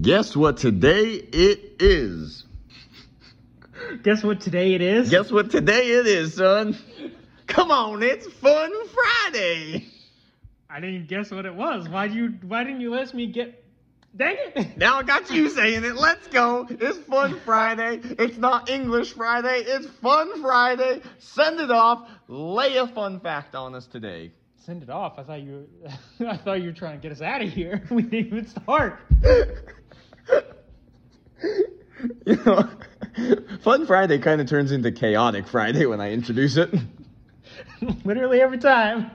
Guess what today it is? Guess what today it is? Guess what today it is, son? Come on, it's Fun Friday. I didn't guess what it was. Why you? Why didn't you let me get? Dang it! Now I got you saying it. Let's go. It's Fun Friday. It's not English Friday. It's Fun Friday. Send it off. Lay a fun fact on us today. Send it off. I thought you. I thought you were trying to get us out of here. We didn't even start. you know, Fun Friday kind of turns into Chaotic Friday when I introduce it. Literally every time.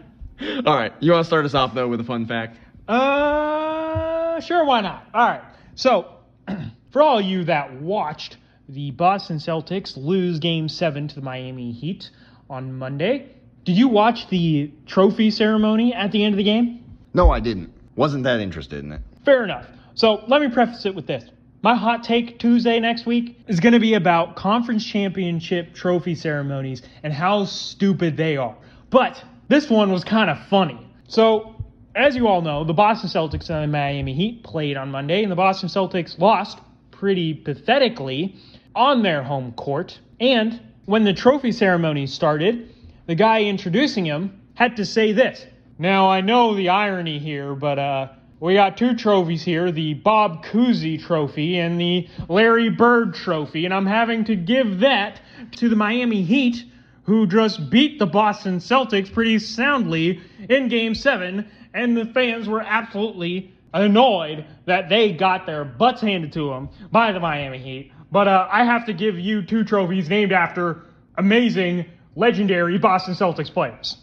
All right, you want to start us off though with a fun fact? Uh, sure, why not? All right. So, for all you that watched the Boston Celtics lose Game Seven to the Miami Heat on Monday, did you watch the trophy ceremony at the end of the game? No, I didn't. Wasn't that interested in it. Fair enough. So let me preface it with this. My hot take Tuesday next week is going to be about conference championship trophy ceremonies and how stupid they are. But this one was kind of funny. So, as you all know, the Boston Celtics and the Miami Heat played on Monday, and the Boston Celtics lost pretty pathetically on their home court. And when the trophy ceremony started, the guy introducing him had to say this. Now, I know the irony here, but uh, we got two trophies here the Bob Cousy trophy and the Larry Bird trophy, and I'm having to give that to the Miami Heat, who just beat the Boston Celtics pretty soundly in Game 7, and the fans were absolutely annoyed that they got their butts handed to them by the Miami Heat. But uh, I have to give you two trophies named after amazing, legendary Boston Celtics players.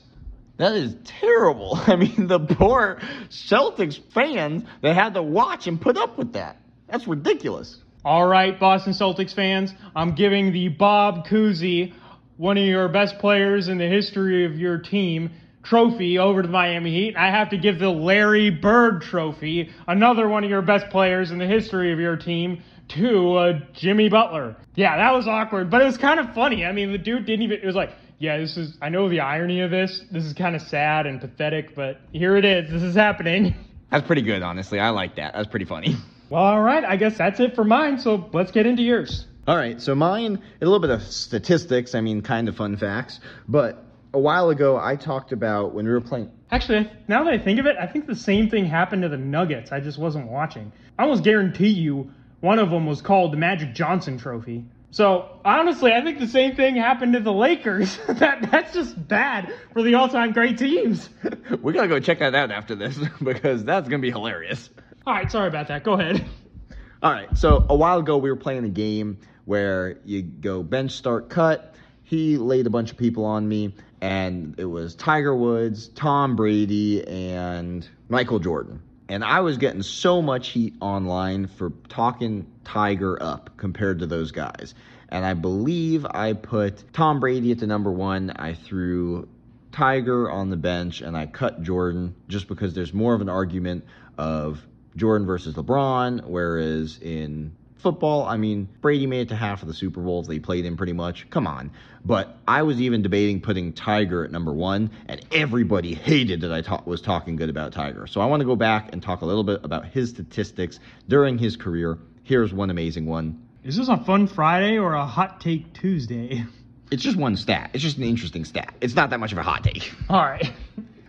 That is terrible. I mean, the poor Celtics fans, they had to watch and put up with that. That's ridiculous. All right, Boston Celtics fans, I'm giving the Bob Cousy, one of your best players in the history of your team, trophy over to the Miami Heat. I have to give the Larry Bird trophy, another one of your best players in the history of your team, to uh, Jimmy Butler. Yeah, that was awkward, but it was kind of funny. I mean, the dude didn't even, it was like, yeah, this is, I know the irony of this. This is kind of sad and pathetic, but here it is. This is happening. That's pretty good, honestly. I like that. That's pretty funny. Well, all right. I guess that's it for mine. So let's get into yours. All right. So mine, a little bit of statistics. I mean, kind of fun facts. But a while ago, I talked about when we were playing. Actually, now that I think of it, I think the same thing happened to the Nuggets. I just wasn't watching. I almost guarantee you one of them was called the Magic Johnson Trophy. So honestly, I think the same thing happened to the Lakers. that that's just bad for the all-time great teams. we gotta go check that out after this because that's gonna be hilarious. All right, sorry about that. Go ahead. All right, so a while ago we were playing a game where you go bench, start, cut. He laid a bunch of people on me, and it was Tiger Woods, Tom Brady, and Michael Jordan. And I was getting so much heat online for talking Tiger up compared to those guys. And I believe I put Tom Brady at the number one. I threw Tiger on the bench and I cut Jordan just because there's more of an argument of Jordan versus LeBron, whereas in football, I mean, Brady made it to half of the Super Bowls they played in pretty much. Come on. But I was even debating putting Tiger at number one, and everybody hated that I ta- was talking good about Tiger. So I want to go back and talk a little bit about his statistics during his career. Here's one amazing one. Is this a fun Friday or a hot take Tuesday? It's just one stat. It's just an interesting stat. It's not that much of a hot take. All right.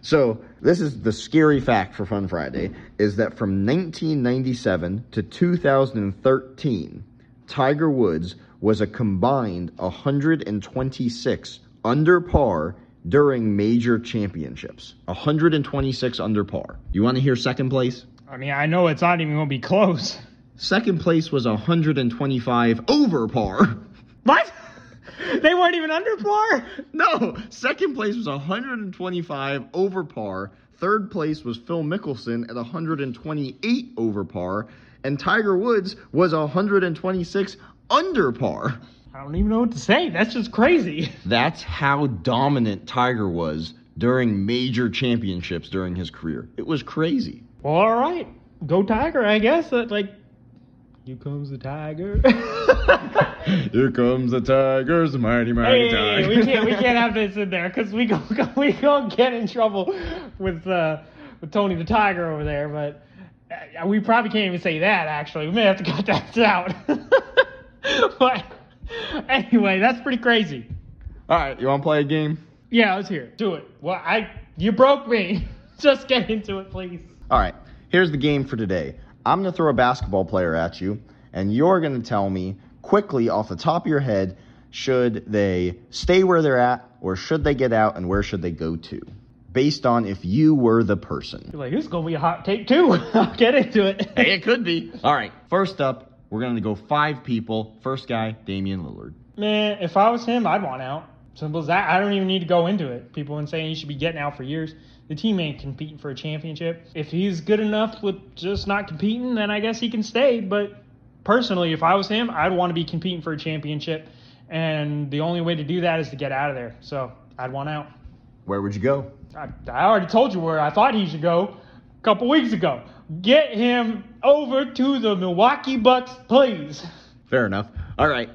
So, this is the scary fact for Fun Friday is that from 1997 to 2013, Tiger Woods was a combined 126 under par during major championships. 126 under par. You want to hear second place? I mean, I know it's not even going to be close. Second place was 125 over par. What? They weren't even under par? No, second place was 125 over par. Third place was Phil Mickelson at 128 over par. And Tiger Woods was 126 under par. I don't even know what to say. That's just crazy. That's how dominant Tiger was during major championships during his career. It was crazy. Well, all right. Go Tiger, I guess. Like, here comes the tiger. Here comes the tigers, mighty, mighty hey, tiger. we can't we can't have this in there because we go we go get in trouble with uh, with Tony the Tiger over there. But Uh, We probably can't even say that. Actually, we may have to cut that out. but anyway, that's pretty crazy. All right, you want to play a game? Yeah, let's hear it. Do it. Well, I you broke me. Just get into it, please. All right, here's the game for today. I'm going to throw a basketball player at you, and you're going to tell me quickly off the top of your head should they stay where they're at or should they get out and where should they go to? Based on if you were the person. You're like, this is gonna be a hot take too. I'll get into it. Hey, it could be. All right, first up, we're going to go five people. First guy, Damian Lillard. Man, if I was him, I'd want out. Simple as that. I don't even need to go into it. People have been saying he should be getting out for years. The team ain't competing for a championship. If he's good enough with just not competing, then I guess he can stay. But personally, if I was him, I'd want to be competing for a championship. And the only way to do that is to get out of there. So I'd want out. Where would you go? I, I already told you where I thought he should go a couple weeks ago. Get him over to the Milwaukee Bucks, please. Fair enough. All right,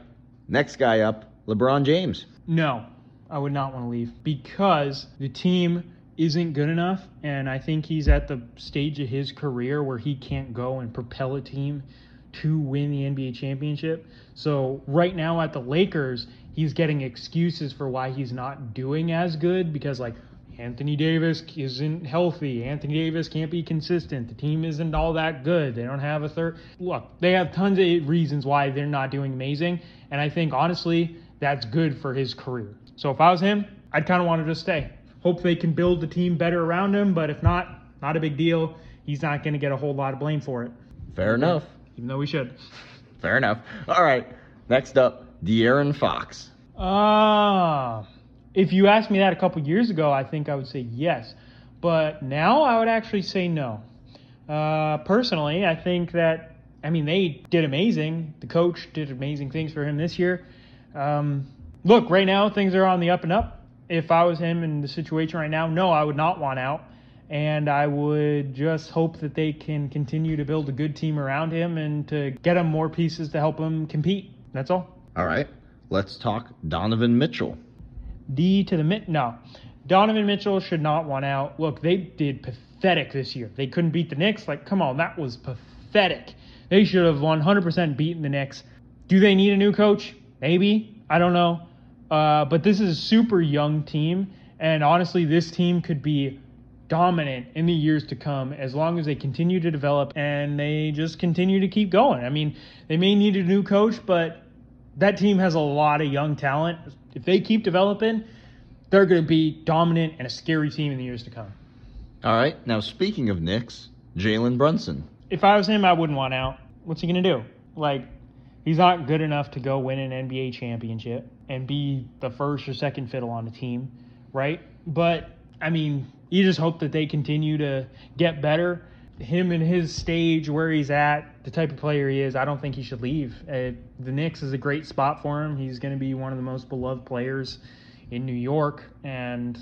next guy up, LeBron James. No, I would not want to leave because the team isn't good enough, and I think he's at the stage of his career where he can't go and propel a team to win the NBA championship. So right now at the Lakers, he's getting excuses for why he's not doing as good because like Anthony Davis isn't healthy. Anthony Davis can't be consistent. The team isn't all that good. They don't have a third. Look, they have tons of reasons why they're not doing amazing. And I think, honestly, that's good for his career. So if I was him, I'd kind of want to just stay. Hope they can build the team better around him. But if not, not a big deal. He's not going to get a whole lot of blame for it, Fair enough. even though we should. Fair enough. All right, next up, De'Aaron Fox. Ah, if you asked me that a couple years ago, I think I would say yes. But now I would actually say no. Uh, personally, I think that, I mean, they did amazing. The coach did amazing things for him this year. Um, look, right now, things are on the up and up. If I was him in the situation right now, no, I would not want out. And I would just hope that they can continue to build a good team around him and to get him more pieces to help him compete. That's all. All right, let's talk Donovan Mitchell. D to the mid. No, Donovan Mitchell should not want out. Look, they did pathetic this year. They couldn't beat the Knicks. Like, come on, that was pathetic. They should have 100% beaten the Knicks. Do they need a new coach? Maybe. I don't know. Uh, but this is a super young team, and honestly, this team could be dominant in the years to come as long as they continue to develop and they just continue to keep going. I mean, they may need a new coach, but that team has a lot of young talent. If they keep developing, they're going to be dominant and a scary team in the years to come. All right, now speaking of Knicks, Jalen Brunson. If I was him, I wouldn't want out. What's he going to do? Like, he's not good enough to go win an NBA championship and be the first or second fiddle on the team, right? But, I mean, you just hope that they continue to get better. Him and his stage, where he's at, the type of player he is, I don't think he should leave. Uh, the Knicks is a great spot for him. He's going to be one of the most beloved players in New York. And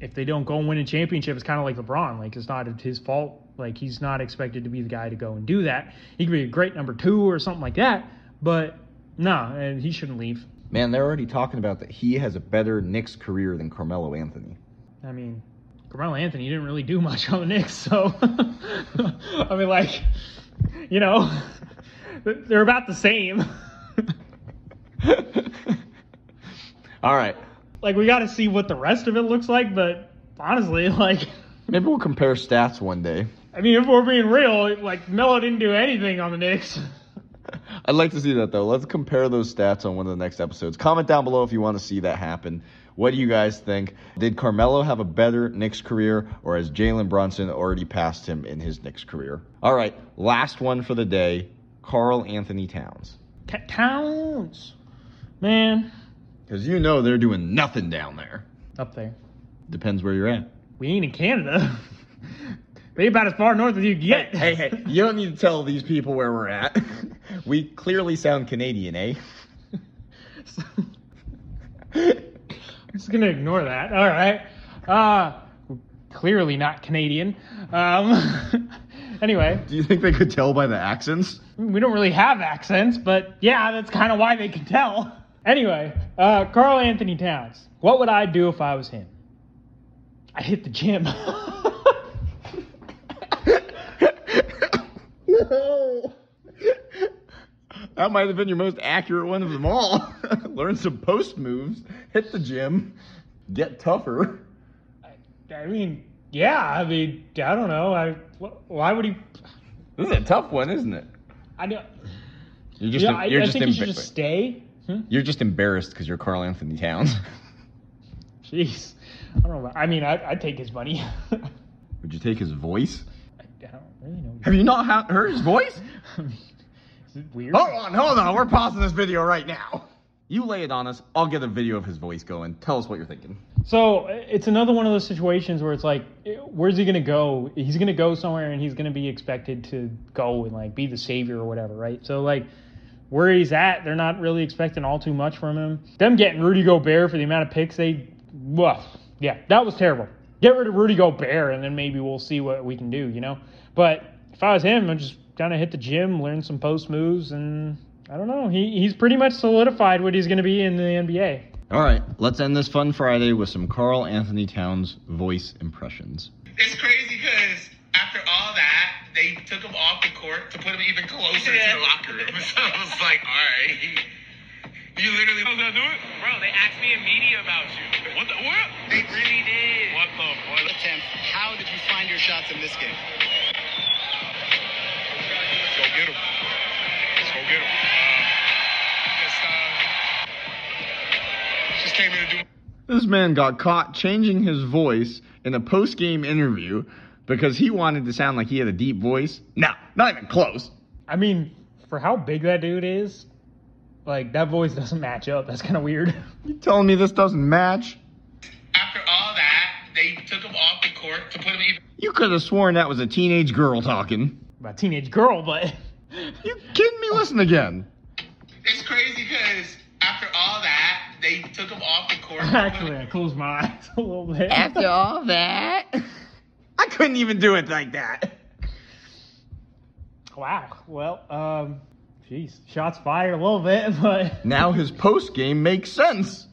if they don't go and win a championship, it's kind of like LeBron. Like, it's not his fault. Like, he's not expected to be the guy to go and do that. He could be a great number two or something like that. But, no, and he shouldn't leave. Man, they're already talking about that he has a better Knicks career than Carmelo Anthony. I mean, Carmelo Anthony didn't really do much on the Knicks, so I mean, like, you know, they're about the same. All right, like, we got to see what the rest of it looks like, but honestly, like, maybe we'll compare stats one day. I mean, if we're being real, like, Melo didn't do anything on the Knicks. I'd like to see that though. Let's compare those stats on one of the next episodes. Comment down below if you want to see that happen. What do you guys think? Did Carmelo have a better Knicks career, or has Jalen Brunson already passed him in his Knicks career? All right, last one for the day Karl-Anthony Towns. T- Towns, man, Because you know they're doing nothing down there. up there. Depends where you're at. We ain't in Canada. Maybe about as far north as you can get. Hey, hey, you don't need to tell these people where we're at. we clearly sound Canadian, eh? I'm just gonna ignore that. All right. Uh, clearly not Canadian. Um, anyway, Do you think they could tell by the accents? we don't really have accents, but yeah, that's kind of why they can tell. Anyway, uh, Karl-Anthony Towns. What would I do if I was him? I hit the gym. Oh. That might have been your most accurate one of them all. Learn some post moves, hit the gym, get tougher. I mean, yeah. I mean, I don't know. I why would he? This is a tough one, isn't it? I know. You're just em- I, you're I just think he should just stay. Hmm? you're just embarrassed because you're Karl-Anthony Towns. Jeez, I don't know. About, I mean, I, I'd take his money. Would you take his voice? I don't really know. Have you not ha- heard his voice? I mean, is weird? Hold on, hold on. We're pausing this video right now. You lay it on us. I'll get a video of his voice going. Tell us what you're thinking. So it's another one of those situations where it's like, where's he gonna go? He's gonna go somewhere and he's gonna be expected to go and like be the savior or whatever, right? So like, where he's at, they're not really expecting all too much from him. Them getting Rudy Gobert for the amount of picks they, woof, yeah, that was terrible. Get rid of Rudy Gobert and then maybe we'll see what we can do, you know. But if I was him, I'd just kind of hit the gym, learn some post moves, and I don't know. He he's pretty much solidified what he's gonna be in the NBA. All right, let's end this fun Friday with some Karl-Anthony Towns voice impressions. It's crazy because after all that, they took him off the court to put him even closer to the locker room. So I was like, all right. You literally was gonna do it? Bro, they asked me in media about you. What the what? They really did. What the what? Tim, how did you find your shots in this game? This man got caught changing his voice in a post game interview because he wanted to sound like he had a deep voice. No, not even close. I mean, for how big that dude is, like that voice doesn't match up. That's kind of weird. You telling me this doesn't match? after all that, they took him off the court to put him even You could have sworn that was a teenage girl talking. About teenage girl, but You kidding me? Listen again. It's crazy because after all that, they took him off the court. actually, I closed my eyes a little bit. After all that, I couldn't even do it like that. wow. Well, um, jeez, shots fired a little bit, but Now his post game makes sense.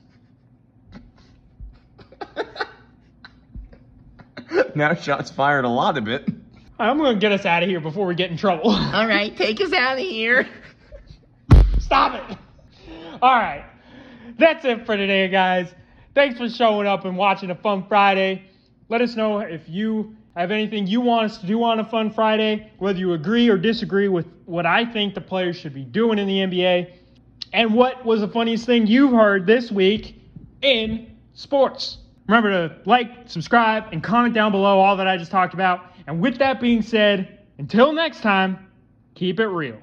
now shots fired a lot of it. I'm gonna get us out of here before we get in trouble. All right, take us out of here. Stop it. All right. That's it for today, guys. Thanks for showing up and watching a Fun Friday. Let us know if you have anything you want us to do on a Fun Friday, whether you agree or disagree with what I think the players should be doing in the NBA, and what was the funniest thing you've heard this week in sports. Remember to like, subscribe, and comment down below all that I just talked about. And with that being said, until next time, keep it real.